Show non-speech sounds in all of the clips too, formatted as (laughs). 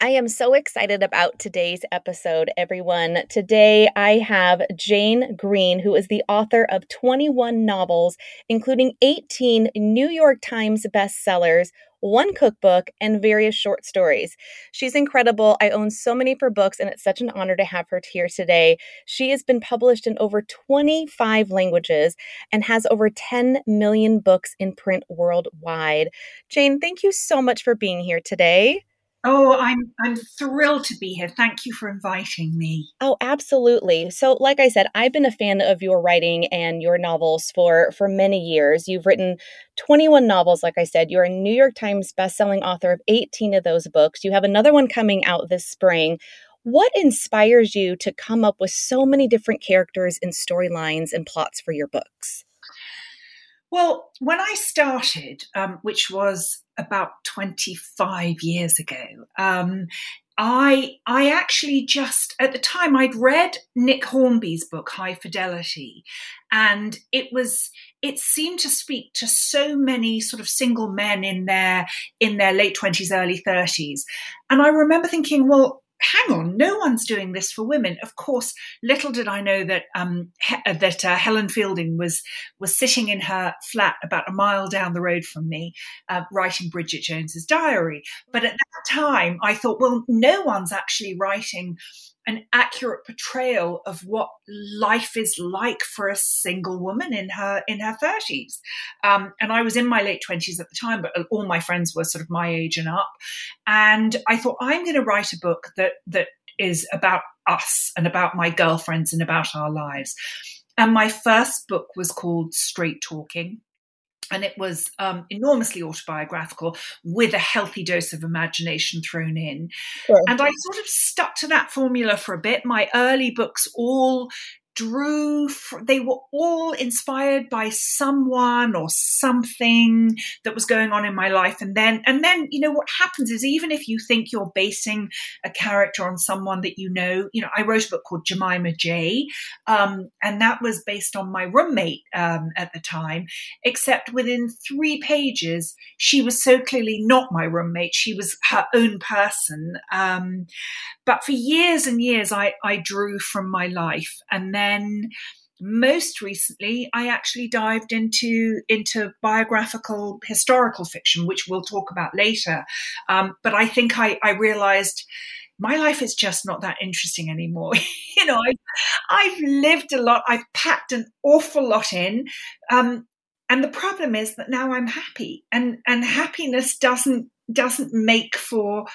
I am so excited about today's episode, everyone. Today I have Jane Green, who is the author of 21 novels, including 18 New York Times bestsellers, one cookbook, and various short stories. She's incredible. I own so many of her books, and it's such an honor to have her here today. She has been published in over 25 languages and has over 10 million books in print worldwide. Jane, thank you so much for being here today. Oh, I'm I'm thrilled to be here. Thank you for inviting me. Oh, absolutely. So, like I said, I've been a fan of your writing and your novels for for many years. You've written 21 novels, like I said. You're a New York Times bestselling author of 18 of those books. You have another one coming out this spring. What inspires you to come up with so many different characters and storylines and plots for your books? Well, when I started, um, which was about 25 years ago, um, I I actually just at the time I'd read Nick Hornby's book High Fidelity, and it was it seemed to speak to so many sort of single men in their in their late twenties, early thirties, and I remember thinking, well, hang on, no one's doing this for women. Of course, little did I know that um, he- uh, that uh, Helen Fielding was was sitting in her flat about a mile down the road from me, uh, writing Bridget Jones's diary. But at that time, I thought, well, no one's actually writing an accurate portrayal of what life is like for a single woman in her in her 30s um, and i was in my late 20s at the time but all my friends were sort of my age and up. And i thought i'm going to write a book that that is about us and about my girlfriends and about our lives. And my first book was called straight talking and it was um, enormously autobiographical with a healthy dose of imagination thrown in. Sure. And I sort of stuck to that formula for a bit. My early books all drew they were all inspired by someone or something that was going on in my life. And then and then you know what happens is even if you think you're basing a character on someone that you know you know i wrote a book called jemima j um, and that was based on my roommate um, at the time except within three pages she was so clearly not my roommate. She was her own person. Um, but for years and years i i drew from my life. And then then most recently i actually dived into into biographical historical fiction which we'll talk about later um, but i think i, I realized my life is just not that interesting anymore. (laughs) you know, I've, I've, lived a lot. I've packed an awful lot in. Um, and the problem is that now I'm happy and, and happiness doesn't, doesn't make for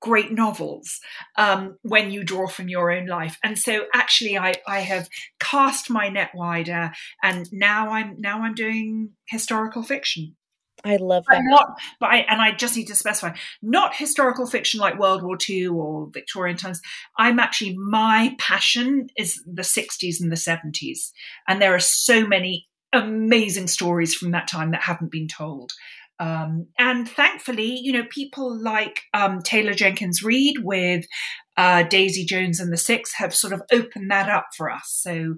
great novels um, when you draw from your own life. And so actually I, I have cast my net wider and now I'm now I'm doing historical fiction. I love that. But not, but I, and I just need to specify, not historical fiction like World War II or Victorian times. I'm actually, my passion is the 60s and the 70s. And there are so many amazing stories from that time that haven't been told. Um, and thankfully, you know, people like um, Taylor Jenkins Reid with uh, Daisy Jones and the Six have sort of opened that up for us. So,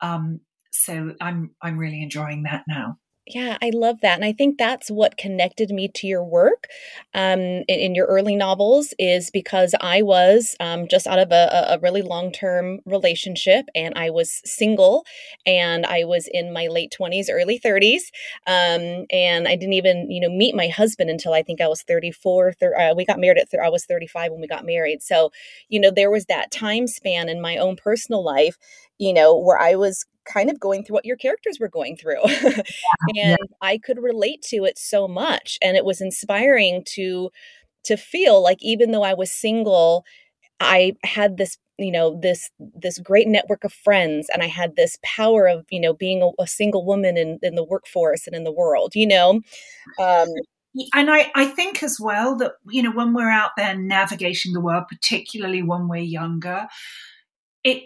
um, so I'm I'm really enjoying that now. Yeah, I love that. And I think that's what connected me to your work um, in, in, your early novels, is because I was um, just out of a, a really long term relationship and I was single and I was in my late 20s, early 30s. Um, and I didn't even, you know, meet my husband until I think I was 34. Thir- uh, we got married at, th- I was 35 when we got married. So, you know, there was that time span in my own personal life you know, where I was kind of going through what your characters were going through. Yeah, (laughs) and yeah. I could relate to it so much. And it was inspiring to to feel like even though I was single, I had this you know this this great network of friends and i had this power of you know being a, a single woman in, in the workforce and in the world you know um, and I, I think as well that you know when we're out there navigating the world particularly when we're younger it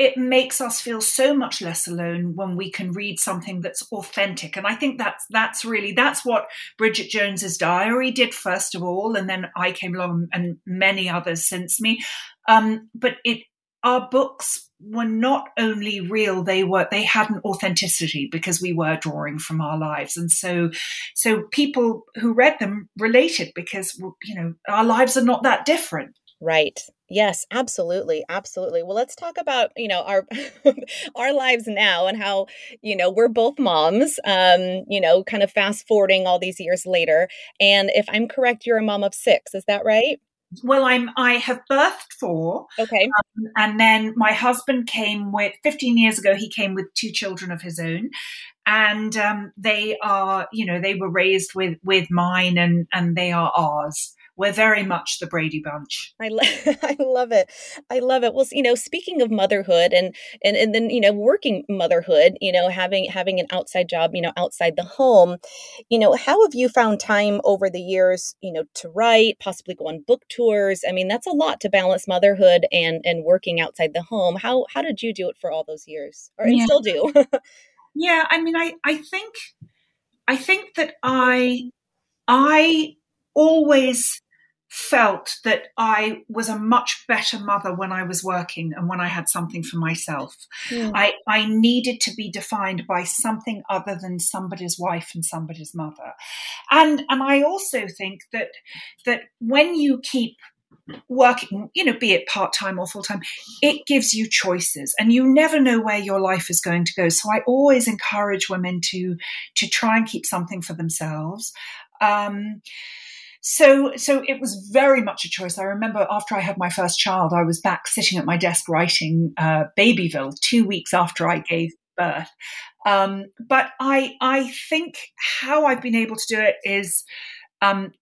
it makes us feel so much less alone when we can read something that's authentic. And i think that's that's really that's what bridget jones's diary did first of all and then i came along and many others since me. Um, but it our books were not only real they were they had an authenticity because we were drawing from our lives. And so so people who read them related because you know our lives are not that different. Right. Yes, absolutely. Absolutely. Well, let's talk about, you know, our (laughs) our lives now and how, you know, we're both moms, um, you know, kind of fast forwarding all these years later. And if I'm correct, you're a mom of 6, is that right? Well, I'm I have birthed four. Okay. Um, and then my husband came with 15 years ago he came with two children of his own and um, they are you know they were raised with with mine and and they are ours we're very much the Brady Bunch. I, lo- (laughs) I love it. I love it. Well, you know, speaking of motherhood and and and then you know working motherhood, you know, having having an outside job, you know, outside the home, you know, how have you found time over the years, you know, to write, possibly go on book tours? I mean, that's a lot to balance motherhood and and working outside the home. How how did you do it for all those years, or yeah. still do? (laughs) yeah, I mean, I I think I think that I I always felt that I was a much better mother when I was working and when I had something for myself. Mm. I, I needed to be defined by something other than somebody's wife and somebody's mother. And and I also think that that when you keep working, you know, be it part time or full time, it gives you choices and you never know where your life is going to go. So I always encourage women to to try and keep something for themselves. Um, so, so it was very much a choice. I remember after I had my first child, I was back sitting at my desk writing uh, Babyville two weeks after I gave birth. Um, but I, I think how I've been able to do it is um,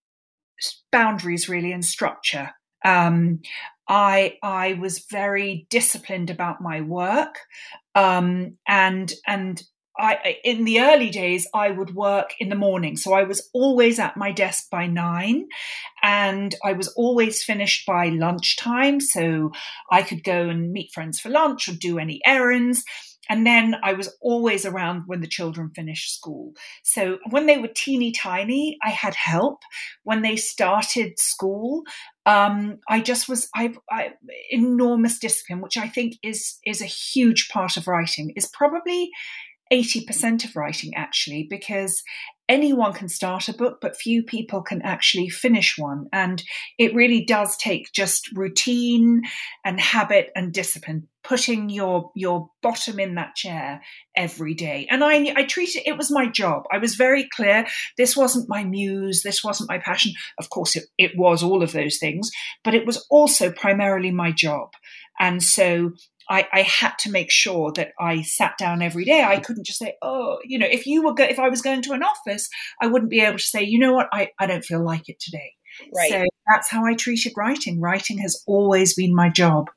boundaries really and structure. Um, I I was very disciplined about my work, um, and and I, in the early days, I would work in the morning. So I was always at my desk by nine and I was always finished by lunchtime. So I could go and meet friends for lunch or do any errands. And then I was always around when the children finished school. So when they were teeny tiny, I had help. When they started school, um, I just was I, I enormous discipline, which I think is is a huge part of writing. Is probably 80% of writing actually, because anyone can start a book, but few people can actually finish one. And it really does take just routine and habit and discipline, putting your your bottom in that chair every day. And I I treated it was my job. I was very clear. This wasn't my muse. This wasn't my passion. Of course, it, it was all of those things, but it was also primarily my job. And so I, I, had to make sure that I sat down every day. I couldn't just say, oh, you know, if you were, go- if I was going to an office, I wouldn't be able to say, you know what, I, I don't feel like it today. Right. So that's how I treated writing. Writing has always been my job.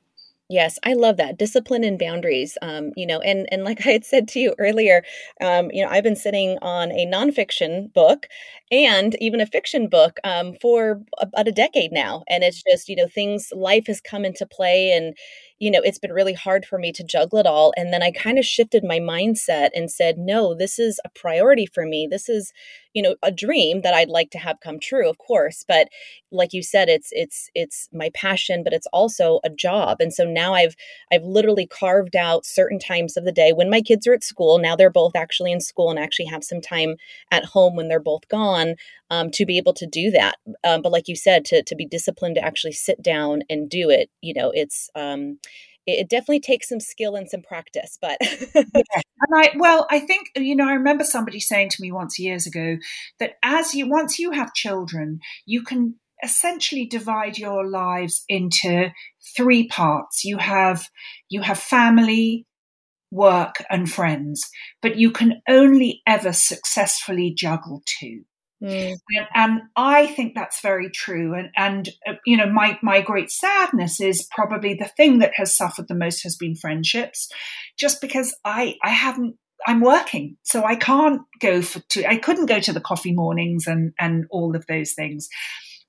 Yes, I love that discipline and boundaries. Um, you know, and and like (laughs) I had said to you earlier, um, you know, I've been sitting on a nonfiction book and even a fiction book um, for about a decade now, and it's just you know things life has come into play, and you know it's been really hard for me to juggle it all. And then I kind of shifted my mindset and said, no, this is a priority for me. This is you know, a dream that I'd like to have come true, of course. But like you said, it's it's it's my passion, but it's also a job. And so now I've I've literally carved out certain times of the day when my kids are at school. Now they're both actually in school and actually have some time at home when they're both gone um, to be able to do that. Um, but like you said, to to be disciplined to actually sit down and do it, you know, it's um, it, definitely takes some skill and some practice but yeah. (laughs) and i well i think you know i remember somebody saying to me once years ago that as you once you have children you can essentially divide your lives into three parts you have you have family work and friends but you can only ever successfully juggle two Mm. And, I think that's very true. And, and uh, you know, my, my great sadness is probably the thing that has suffered the most has been friendships, just because I, I haven't, I'm working, so I can't go for to, I couldn't go to the coffee mornings and, and all of those things.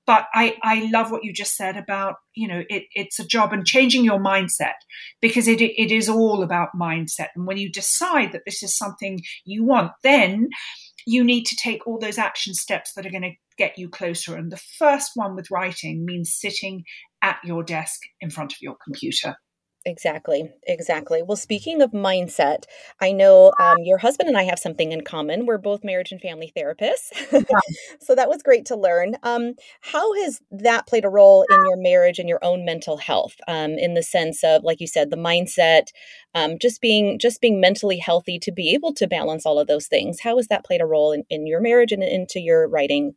But I, I love what you just said about, you know, it, it's a job and changing your mindset because it, it is all about mindset. And when you decide that this is something you want, then you need to take all those action steps that are going to get you closer. And the first one with writing means sitting at your desk in front of your computer. Exactly, exactly. Well, speaking of mindset, I know um, your husband and I have something in common. We're both marriage and family therapists. Yeah. (laughs) so that was great to learn. Um, how has that played a role in your marriage and your own mental health? Um, in the sense of, like you said, the mindset, um, just being just being mentally healthy to be able to balance all of those things. How has that played a role in, in your marriage and into your writing?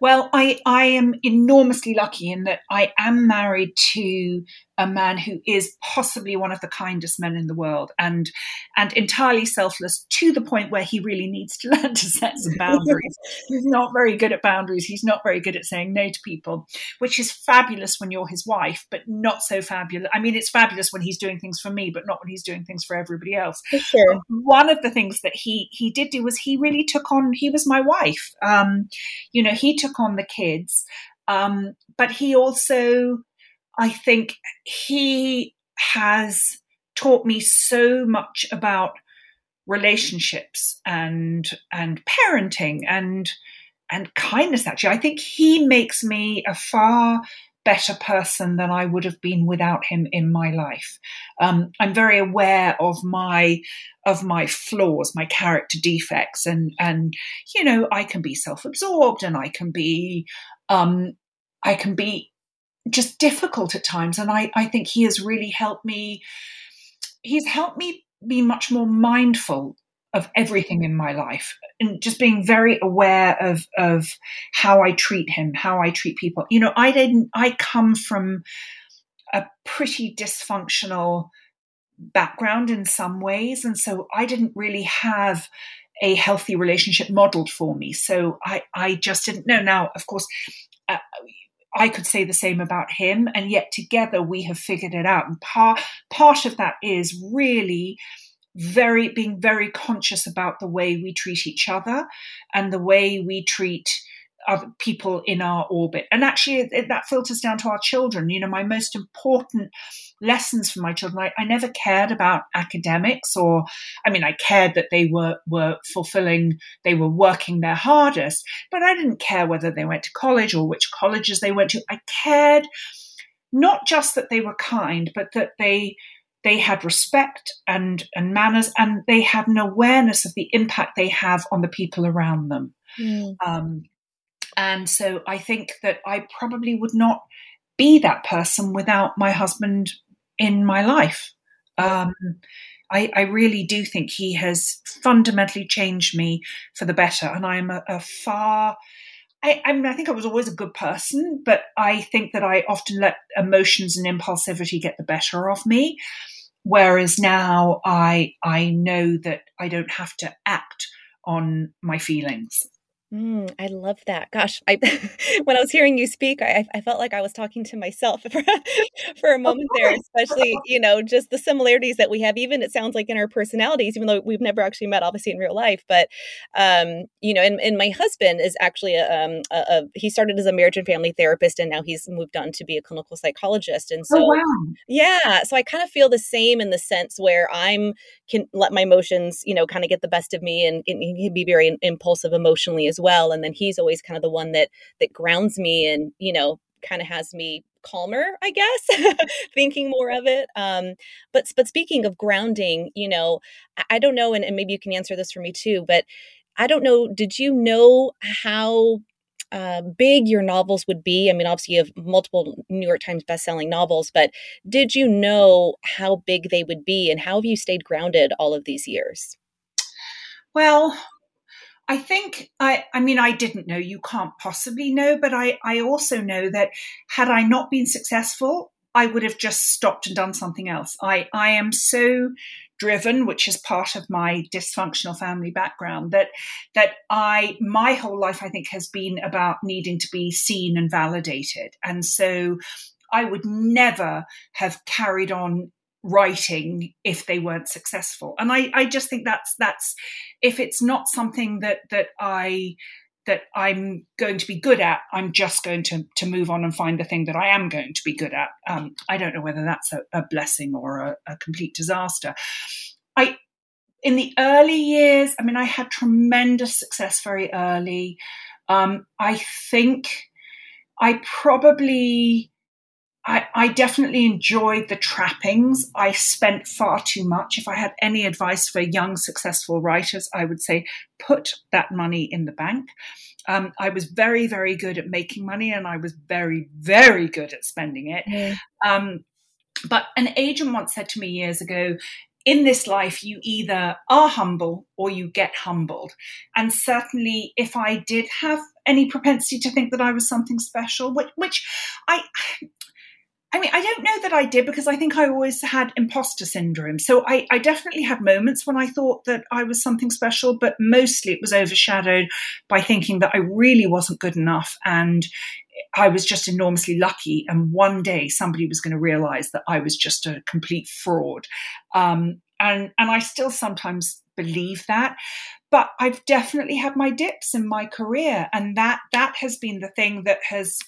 Well, I, I am enormously lucky in that I am married to a man who is possibly one of the kindest men in the world and and entirely selfless to the point where he really needs to (laughs) learn to set some boundaries. (laughs) he's not very good at boundaries. He's not very good at saying no to people, which is fabulous when you're his wife, but not so fabulous. I mean, it's fabulous when he's doing things for me, but not when he's doing things for everybody else. For sure. One of the things that he he did do was he really took on. He was my wife. Um, you know, he took on the kids, um, but he also I think he has taught me so much about relationships and and parenting and and kindness actually. I think he makes me a far better person than i would have been without him in my life. Um, i'm very aware of my of my flaws my character defects and and you know i can be self-absorbed and i can be um, i can be just difficult at times. And I, I think he has really helped me. He's helped me be much more mindful of everything in my life and just being very aware of of how I treat him, how I treat people. You know, I didn't I come from a pretty dysfunctional background in some ways and so I didn't really have a healthy relationship modeled for me. So I I just didn't know. Now, of course, uh, I could say the same about him, and yet together we have figured it out. And part part of that is really very being very conscious about the way we treat each other and the way we treat other people in our orbit. And actually, it, that filters down to our children. You know, my most important lessons for my children, I, I, never cared about academics, or I mean, I cared that they were were fulfilling, they were working their hardest, but I didn't care whether they went to college or which colleges they went to. I cared not just that they were kind, but that they they had respect and and manners, and they had an awareness of the impact they have on the people around them. Mm. Um, and so I think that I probably would not be that person without my husband in my life. Um, I, I, really do think he has fundamentally changed me for the better. And I'm a, a far, I, I, mean, I think I was always a good person, but I think that I often let emotions and impulsivity get the better of me. Whereas now I, I know that I don't have to act on my feelings. Mm, I love that. Gosh, I (laughs) when I was hearing you speak, I, I felt like I was talking to myself (laughs) for, for a moment there, especially, you know, just the similarities that we have. Even it sounds like in our personalities, even though we've never actually met, obviously, in real life. But, um, you know, and, and my husband is actually, a, um, a, a, he started as a marriage and family therapist, and now he's moved on to be a clinical psychologist. And oh, so, oh, wow. yeah, so I kind of feel the same in the sense where I'm can let my emotions, you know, kind of get the best of me and, and he can be very impulsive emotionally as well. And then he's always kind of the one that that grounds me and, you know, kind of has me calmer, I guess, (laughs) thinking more of it. Um, but but speaking of grounding, you know, I, I don't know, and, and maybe you can answer this for me too, but I don't know, did you know how uh, big your novels would be. I mean, obviously, you have multiple New York Times best-selling novels, but did you know how big they would be, and how have you stayed grounded all of these years? Well, I think I I mean I didn't know you can't possibly know but I I also know that had I not been successful I would have just stopped and done something else. I I am so driven, which is part of my dysfunctional family background, that that I my whole life I think has been about needing to be seen and validated. And so I would never have carried on writing if they weren't successful. And I, I just think that's that's if it's not something that that I that I'm going to be good at, I'm just going to to move on and find the thing that I am going to be good at. Um, I don't know whether that's a, a blessing or a, a, complete disaster. I in the early years, I mean, I had tremendous success very early. Um, I think I probably I, I, definitely enjoyed the trappings. I spent far too much. If I had any advice for young, successful writers, I would say put that money in the bank. Um, I was very, very good at making money and I was very, very good at spending it. Mm. Um, but an agent once said to me years ago, in this life, you either are humble or you get humbled. And certainly, if I did have any propensity to think that I was something special, which, which I, I mean, I don't know that I did because I think I always had imposter syndrome. So I, I, definitely had moments when I thought that I was something special, but mostly it was overshadowed by thinking that I really wasn't good enough and I was just enormously lucky. And one day somebody was going to realize that I was just a complete fraud. Um, and, and I still sometimes believe that but I've definitely had my dips in my career, and that that has been the thing that has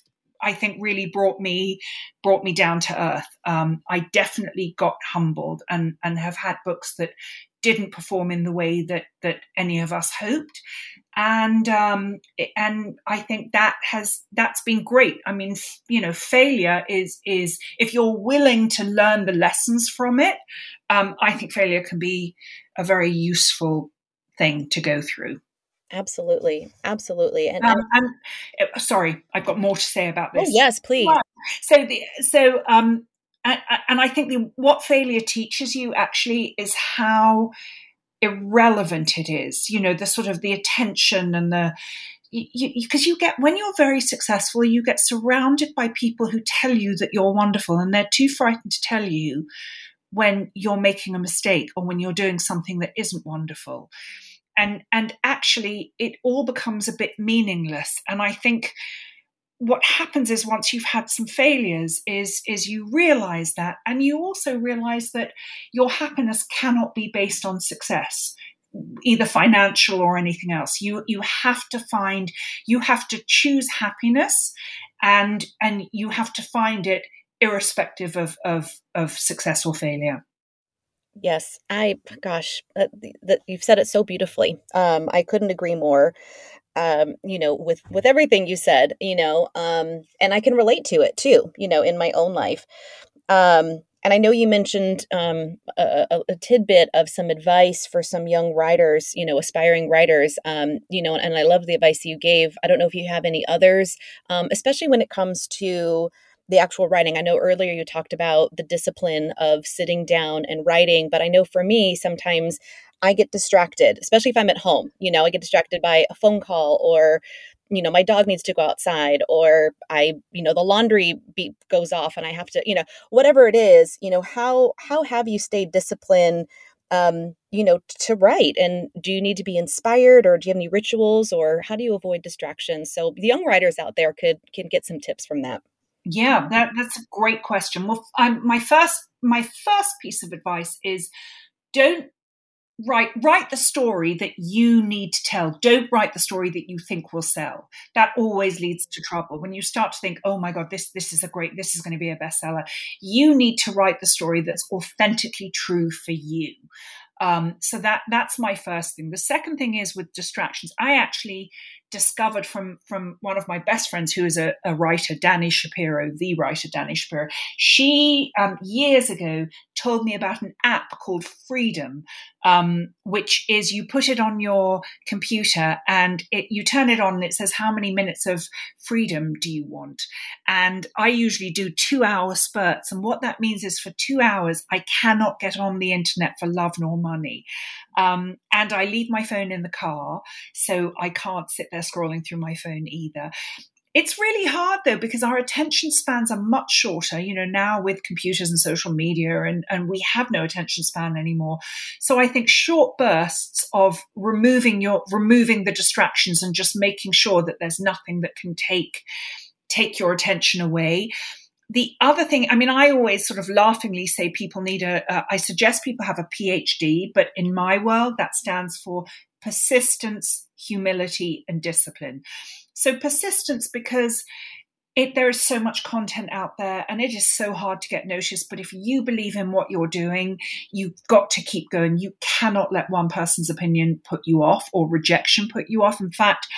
I think really brought me brought me down to earth. Um, I definitely got humbled and and have had books that didn't perform in the way that that any of us hoped, and um, and I think that has that's been great. I mean, you know, failure is is if you're willing to learn the lessons from it. Um, I think failure can be a very useful thing to go through. Absolutely, absolutely. And, um, and uh, sorry, I've got more to say about oh, this. Oh, yes, please. So the so um and, and I think the, what failure teaches you actually is how irrelevant it is. You know, the sort of the attention and the because you, you, get when you're very successful, you get surrounded by people who tell you that you're wonderful, and they're too frightened to tell you when you're making a mistake or when you're doing something that isn't wonderful and and actually it all becomes a bit meaningless. And i think what happens is once you've had some failures is is you realize that and you also realize that your happiness cannot be based on success either financial or anything else. You you have to find you have to choose happiness and and you have to find it irrespective of of of success or failure Yes, I gosh, that, that you've said it so beautifully. Um, I couldn't agree more. Um, you know, with with everything you said, you know, um, and I can relate to it too. You know, in my own life. Um, and I know you mentioned um, a, a, tidbit of some advice for some young writers, you know, aspiring writers. Um, you know, and I love the advice you gave. I don't know if you have any others, um, especially when it comes to the actual writing. I know earlier you talked about the discipline of sitting down and writing, but I know for me, sometimes I get distracted, especially if I'm at home. You know, I get distracted by a phone call or you know my dog needs to go outside or i you know the laundry beep goes off and i have to you know whatever it is you know how how have you stayed disciplined um, you know, to write? And do you need to be inspired or do you have any rituals or how do you avoid distractions? So the young writers out there could can get some tips from that. Yeah, that, that's a great question. Well, I'm, my first my first piece of advice is don't write write the story that you need to tell. Don't write the story that you think will sell. That always leads to trouble. When you start to think oh my god this this is a great this is going to be a bestseller you need to write the story that's authentically true for you. Um, so that that's my first thing. The second thing is with distractions. I actually discovered from from one of my best friends who is a, a writer, Dani Shapiro, the writer Dani Shapiro. She um, years ago told me about an app called Freedom, um, which is you put it on your computer and it, you turn it on and it says how many minutes of freedom do you want. And I usually do two hour spurts, and what that means is for two hours I cannot get on the internet for love nor money, um, and I leave my phone in the car, so I can't sit there scrolling through my phone either. It's really hard though because our attention spans are much shorter, you know, now with computers and social media and, and we have no attention span anymore. So I think short bursts of removing your removing the distractions and just making sure that there's nothing that can take take your attention away the other thing, I mean, I always sort of laughingly say people need a. Uh, I suggest people have a PhD, but in my world, that stands for persistence, humility, and discipline. So, persistence because it, there is so much content out there and it is so hard to get noticed. But if you believe in what you're doing, you've got to keep going. You cannot let one person's opinion put you off or rejection put you off. In fact,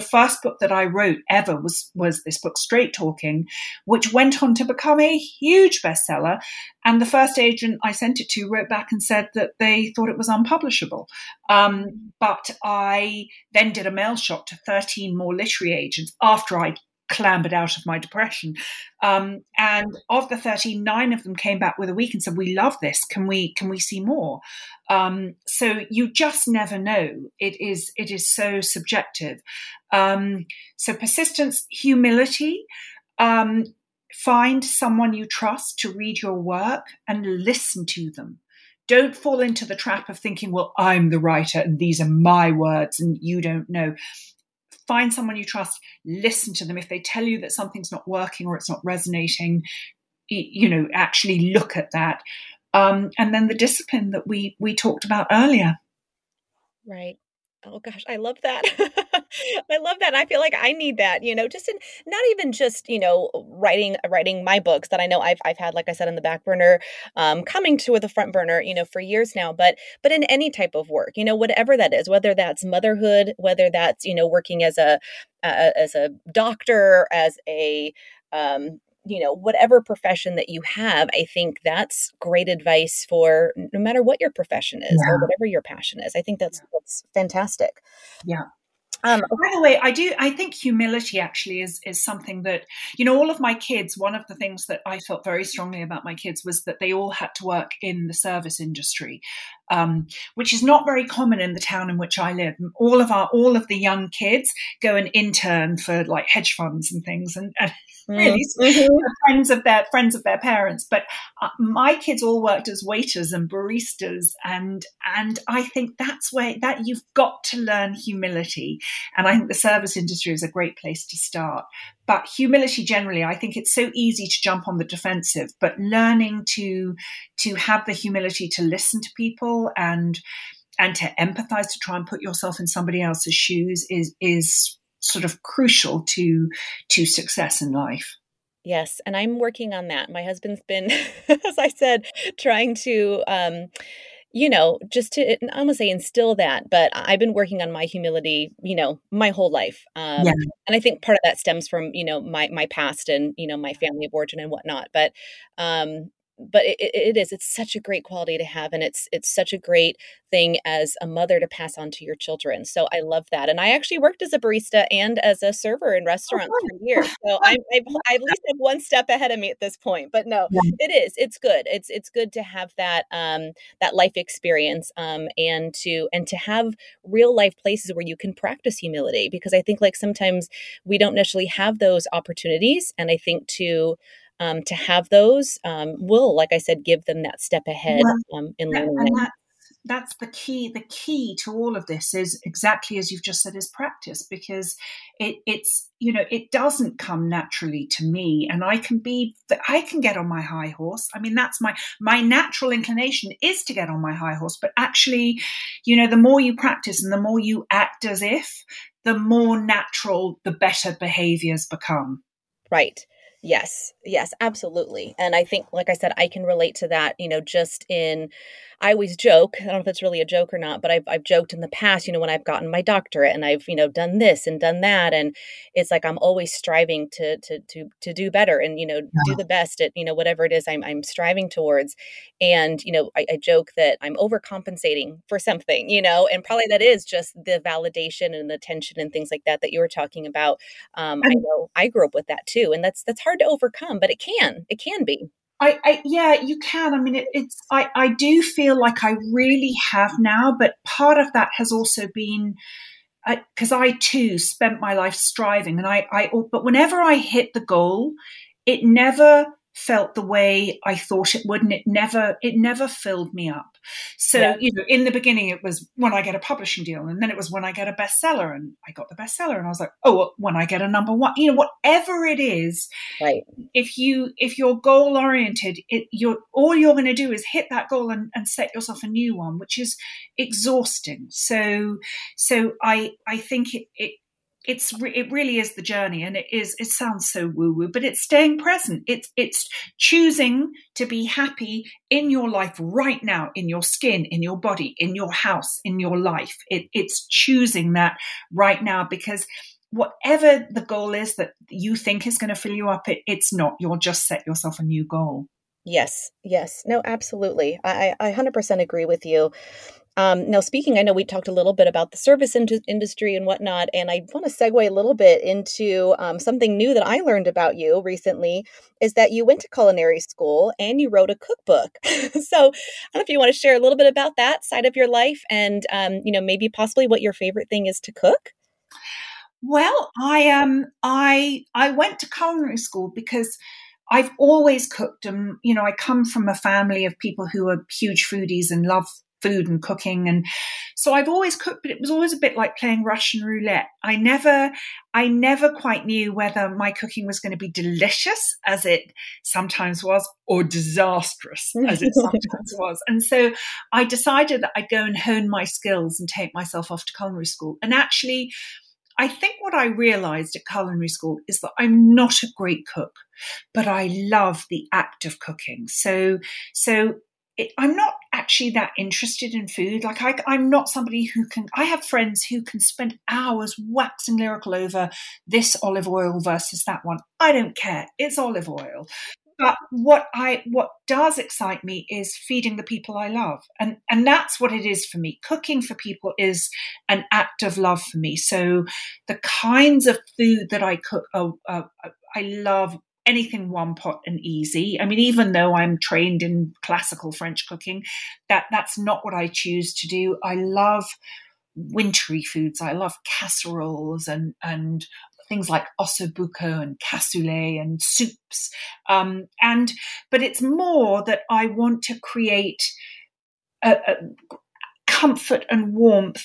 the first book that I wrote ever was was this book Straight Talking, which went on to become a huge bestseller. And the first agent I sent it to wrote back and said that they thought it was unpublishable. Um, but I then did a mail shot to 13 more literary agents after I clambered out of my depression. Um, and of the 13, nine of them came back with a week and said, "We love this. Can we can we see more?" Um, so you just never know. It is it is so subjective. Um, so persistence, humility. Um, find someone you trust to read your work and listen to them don't fall into the trap of thinking, well, I'm the writer and these are my words and you don't know find someone you trust, listen to them. If they tell you that something's not working or it's not resonating, you know, actually look at that. Um, and then the discipline that we we talked about earlier. Right. Oh gosh, I love that. (laughs) I love that. I feel like I need that, you know, just in not even just, you know, writing writing my books that I know I've I've had like I said in the back burner, um coming to with the front burner, you know, for years now, but but in any type of work, you know, whatever that is, whether that's motherhood, whether that's, you know, working as a uh, as a doctor, as a um, you know whatever profession that you have i think that's great advice for no matter what your profession is yeah. or whatever your passion is i think that's that's fantastic yeah um, By the way, I do. I think humility actually is is something that you know. All of my kids. One of the things that I felt very strongly about my kids was that they all had to work in the service industry, um, which is not very common in the town in which I live. All of our all of the young kids go and intern for like hedge funds and things, and, and really (laughs) mm-hmm. friends of their friends of their parents. But uh, my kids all worked as waiters and baristas, and and I think that's where that you've got to learn humility, and I think the service industry is a great place to start. But humility generally, I think it's so easy to jump on the defensive, but learning to to have the humility to listen to people and and to empathize to try and put yourself in somebody else's shoes is is sort of crucial to to success in life. Yes, and I'm working on that. My husband's been, (laughs) as I said, trying to, um, you know, just to I almost say instill that. But I've been working on my humility, you know, my whole life, um, yeah. and I think part of that stems from you know my my past and you know my family of origin and whatnot. But um, but it, it is it's such a great quality to have and it's it's such a great thing as a mother to pass on to your children so i love that and i actually worked as a barista and as a server in oh, restaurants oh, for years so I'm, I've, I (laughs) at least have one step ahead of me at this point but no yeah. it is it's good it's it's good to have that um that life experience um and to and to have real life places where you can practice humility because i think like sometimes we don't necessarily have those opportunities and i think to um, to have those um, will, like I said, give them that step ahead um, in learning. That, that's the key the key to all of this is exactly as you've just said is practice because it, it's you know it doesn't come naturally to me and i can be i can get on my high horse. I mean that's my my natural inclination is to get on my high horse but actually you know the more you practice and the more you act as if the more natural the better behaviors become. Right Yes, yes, absolutely. And I think, like I said, I can relate to that, you know, just in I always joke. I don't know if it's really a joke or not, but I've I've joked in the past, you know, when I've gotten my doctorate and I've you know done this and done that, and it's like I'm always striving to to to to do better and you know yeah. do the best at you know whatever it is I'm I'm striving towards, and you know I, I joke that I'm overcompensating for something, you know, and probably that is just the validation and the attention and things like that that you were talking about. Um, I know I grew up with that too, and that's that's hard to overcome, but it can it can be. I, I, yeah, you can. I mean, it, it's I, I do feel like I really have now, but part of that has also been uh, because I, I, too spent my life striving, and I, I, but whenever I hit the goal, it never felt the way I thought it would, and it never it never filled me up. So yeah. you know, in the beginning, it was when I get a publishing deal, and then it was when I get a bestseller, and I got the bestseller, and I was like, oh, well, when I get a number one, you know, whatever it is, right? If you if you're goal oriented, it you're all you're going to do is hit that goal and, and set yourself a new one, which is exhausting. So so I I think it, it it's it really is the journey and it is it sounds so woo woo but it's staying present. It's it's choosing to be happy in your life right now in your skin in your body in your house in your life. It, it's choosing that right now because whatever the goal is that you think is going to fill you up it, it's not. You'll just set yourself a new goal. Yes yes. No absolutely. I i 100% agree with you um, now, speaking, I know we talked a little bit about the service in- industry and whatnot, and I want to segue a little bit into um, something new that I learned about you recently is that you went to culinary school and you wrote a cookbook. (laughs) so, I don't know if you want to share a little bit about that side of your life and, um, you know, maybe possibly what your favorite thing is to cook. Well, I um I I went to culinary school because I've always cooked and you know I come from a family of people who are huge foodies and love food and cooking and so I've always cooked but it was always a bit like playing Russian roulette. I never I never quite knew whether my cooking was going to be delicious as it sometimes was or disastrous as it (laughs) sometimes was. And so I decided that I'd go and hone my skills and take myself off to culinary school. And actually I think what I realized at culinary school is that I'm not a great cook, but I love the act of cooking. So, so it, I'm not actually that interested in food. Like I, I'm not somebody who can. I have friends who can spend hours waxing lyrical over this olive oil versus that one. I don't care. It's olive oil. But what I what does excite me is feeding the people I love, and and that's what it is for me. Cooking for people is an act of love for me. So the kinds of food that I cook, I love anything one pot and easy. I mean, even though I'm trained in classical French cooking, that that's not what I choose to do. I love wintry foods. I love casseroles and and things like ossobuco and cassoulet and soups. Um, and but it's more that I want to create a, a comfort and warmth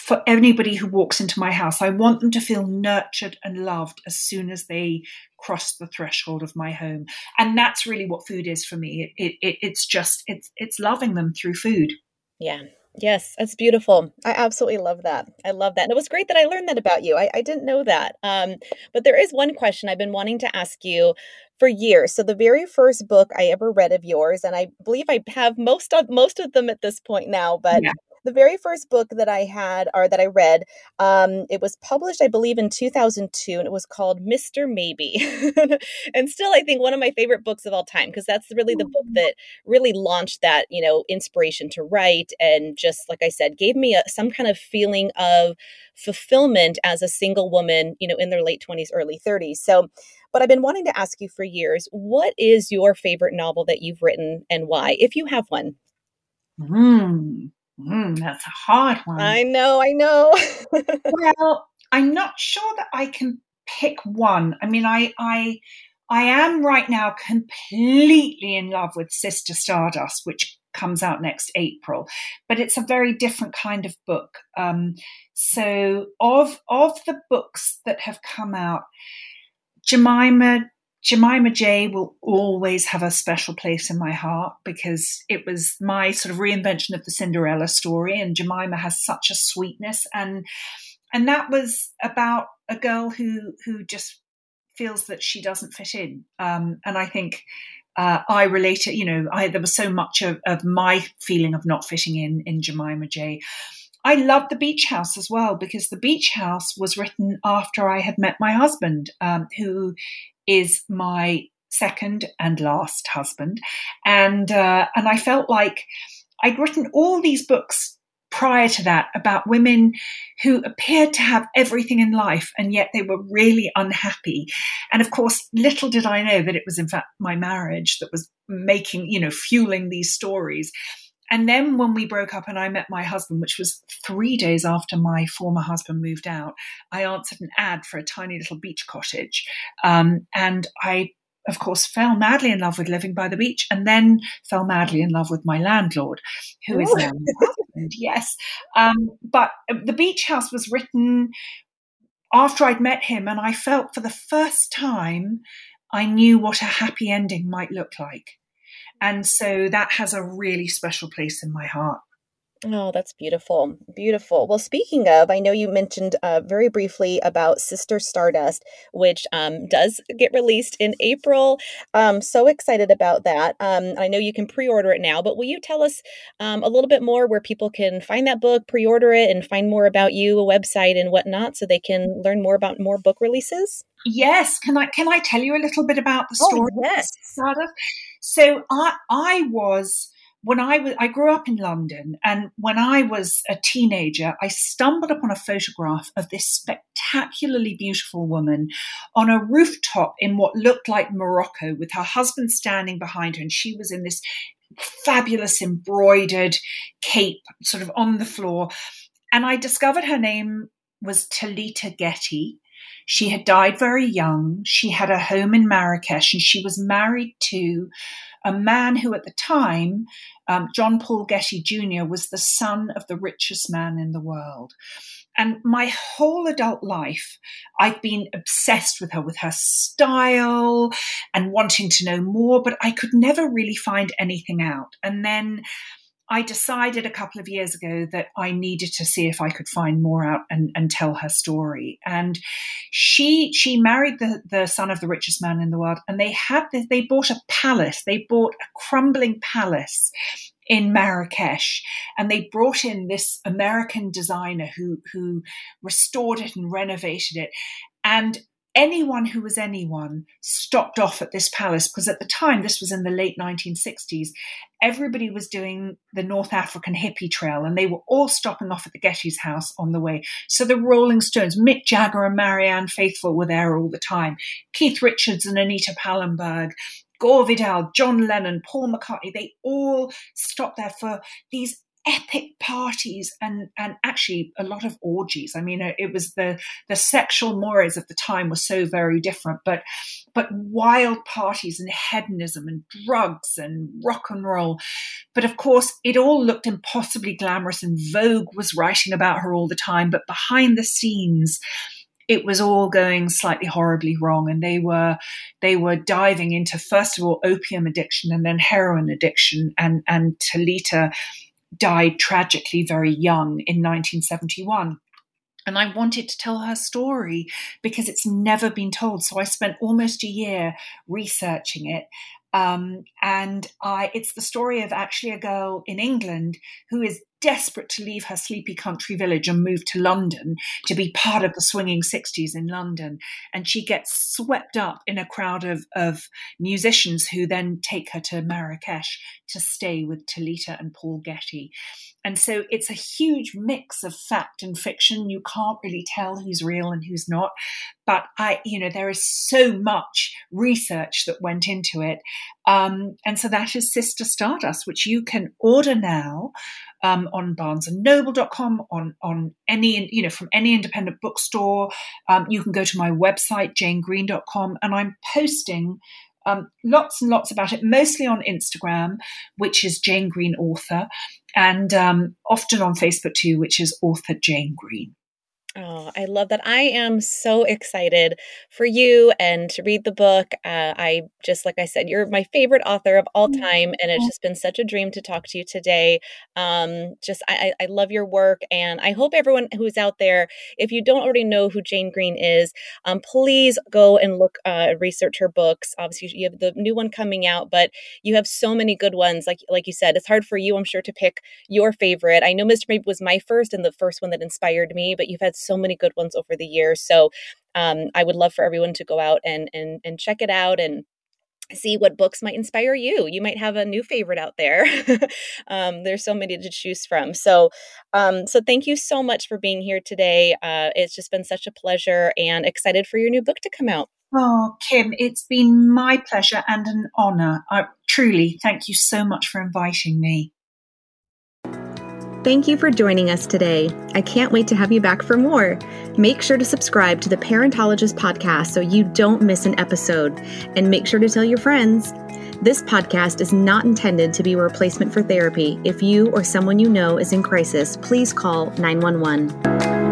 for anybody who walks into my house. I want them to feel nurtured and loved as soon as they cross the threshold of my home. And that's really what food is for me. It, it, it's just, it's, it's loving them through food. Yeah. Yes, that's beautiful. I absolutely love that. I love that. And it was great that I learned that about you. I, I didn't know that. Um, but there is one question I've been wanting to ask you for years. So the very first book I ever read of yours, and I believe I have most of most of them at this point now, but yeah the very first book that I had or that I read, um, it was published, I believe, in 2002, and it was called Mr. Maybe. (laughs) and still, I think one of my favorite books of all time because that's really the book that really launched that, you know, inspiration to write and just, like I said, gave me a, some kind of feeling of fulfillment as a single woman, you know, in their late 20s, early 30s. So, but I've been wanting to ask you for years what is your favorite novel that you've written and why, if you have one? Hmm. Mm, that's a hard one. I know, I know. (laughs) well, I'm not sure that I can pick one. I mean, I, I, I am right now completely in love with Sister Stardust, which comes out next April, but it's a very different kind of book. Um, so, of of the books that have come out, Jemima Jemima J will always have a special place in my heart because it was my sort of reinvention of the Cinderella story, and Jemima has such a sweetness and and that was about a girl who who just feels that she doesn't fit in, um, and I think. Uh, I relate it, you know, I, there was so much of, of my feeling of not fitting in in Jemima J. I loved the beach house as well because the beach house was written after I had met my husband, um, who is my second and last husband, and uh, and I felt like I'd written all these books prior to that about women who appeared to have everything in life and yet they were really unhappy. And of course, little did I know that it was in fact my marriage that was making, you know, fueling these stories. And then when we broke up and I met my husband, which was three days after my former husband moved out, I answered an ad for a tiny little beach cottage. Um, and I of course, fell madly in love with living by the beach and then fell madly in love with my landlord, who is now my (laughs) husband. Yes. Um, but the beach house was written after I'd met him, and I felt for the first time I knew what a happy ending might look like. And so that has a really special place in my heart. Oh, that's beautiful. Beautiful. Well, speaking of, I know you mentioned uh, very briefly about Sister Stardust, which um, does get released in April. Um, so excited about that. Um, I know you can pre order it now, but will you tell us um, a little bit more where people can find that book, pre order it, and find more about you, a website, and whatnot so they can learn more about more book releases? Yes. Can I, can I tell you a little bit about the oh, story? Oh, yes. So I I was when I was I grew up in London and when I was a teenager I stumbled upon a photograph of this spectacularly beautiful woman on a rooftop in what looked like Morocco with her husband standing behind her and she was in this fabulous embroidered cape sort of on the floor and I discovered her name was Talitha Getty she had died very young. She had a home in Marrakesh and she was married to a man who, at the time, um, John Paul Getty Jr., was the son of the richest man in the world. And my whole adult life, I've been obsessed with her, with her style and wanting to know more, but I could never really find anything out. And then I decided a couple of years ago that I needed to see if I could find more out and, and tell her story. And she she married the, the son of the richest man in the world, and they had this, they bought a palace. They bought a crumbling palace in Marrakesh, and they brought in this American designer who who restored it and renovated it. And anyone who was anyone stopped off at this palace because at the time, this was in the late 1960s, everybody was doing the North African hippie trail and they were all stopping off at the Getty's house on the way. So the Rolling Stones, Mick Jagger and Marianne Faithfull were there all the time, Keith Richards and Anita Pallenberg. Gore Vidal, John Lennon, Paul McCartney, they all stopped there for these epic parties and and actually a lot of orgies. I mean, uh, it was the the sexual mores of the time were so very different, but but wild parties and hedonism and drugs and rock and roll. But of course, it all looked impossibly glamorous, and Vogue was writing about her all the time. But behind the scenes, it was all going slightly horribly wrong and they were they were diving into first of all opium addiction and then heroin addiction and and Talitha died tragically very young in 1971. And I wanted to tell her story because it's never been told. So I spent almost a year researching it. Um, and I, it's the story of actually a girl in England who is desperate to leave her sleepy country village and move to London to be part of the swinging 60s in London. And she gets swept up in a crowd of, of musicians who then take her to Marrakesh to stay with Talitha and Paul Getty. And so it's a huge mix of fact and fiction. You can't really tell who's real and who's not. But I, you know, there is so much research that went into it. Um, and so that is Sister Stardust, which you can order now um, on barnesandnoble.com, on, on any, you know, from any independent bookstore. Um, you can go to my website, janegreen.com, and I'm posting um, lots and lots about it, mostly on Instagram, which is Jane Green Author, and um, often on Facebook too, which is Author Jane Green. Oh, I love that. I am so excited for you and to read the book. Uh, I just, like I said, you're my favorite author of all time, and it's just been such a dream to talk to you today. Um, just, I, I love your work, and I hope everyone who's out there, if you don't already know who Jane Green is, um, please go and look, uh, research her books. Obviously, you have the new one coming out, but you have so many good ones. Like, like you said, it's hard for you, I'm sure, to pick your favorite. I know Mr. Maybe was my first and the first one that inspired me, but you've had so many good ones over the years. So um, I would love for everyone to go out and and and check it out and see what books might inspire you. You might have a new favorite out there. (laughs) um, there's so many to choose from. So, um, so thank you so much for being here today. Uh, it's just been such a pleasure, and excited for your new book to come out. Oh, Kim, it's been my pleasure and an honor. I, truly, thank you so much for inviting me. Thank you for joining us today. I can't wait to have you back for more. Make sure to subscribe to the Parentologist podcast so you don't miss an episode, and make sure to tell your friends. This podcast is not intended to be a replacement for therapy. If you or someone you know is in crisis, please call 911.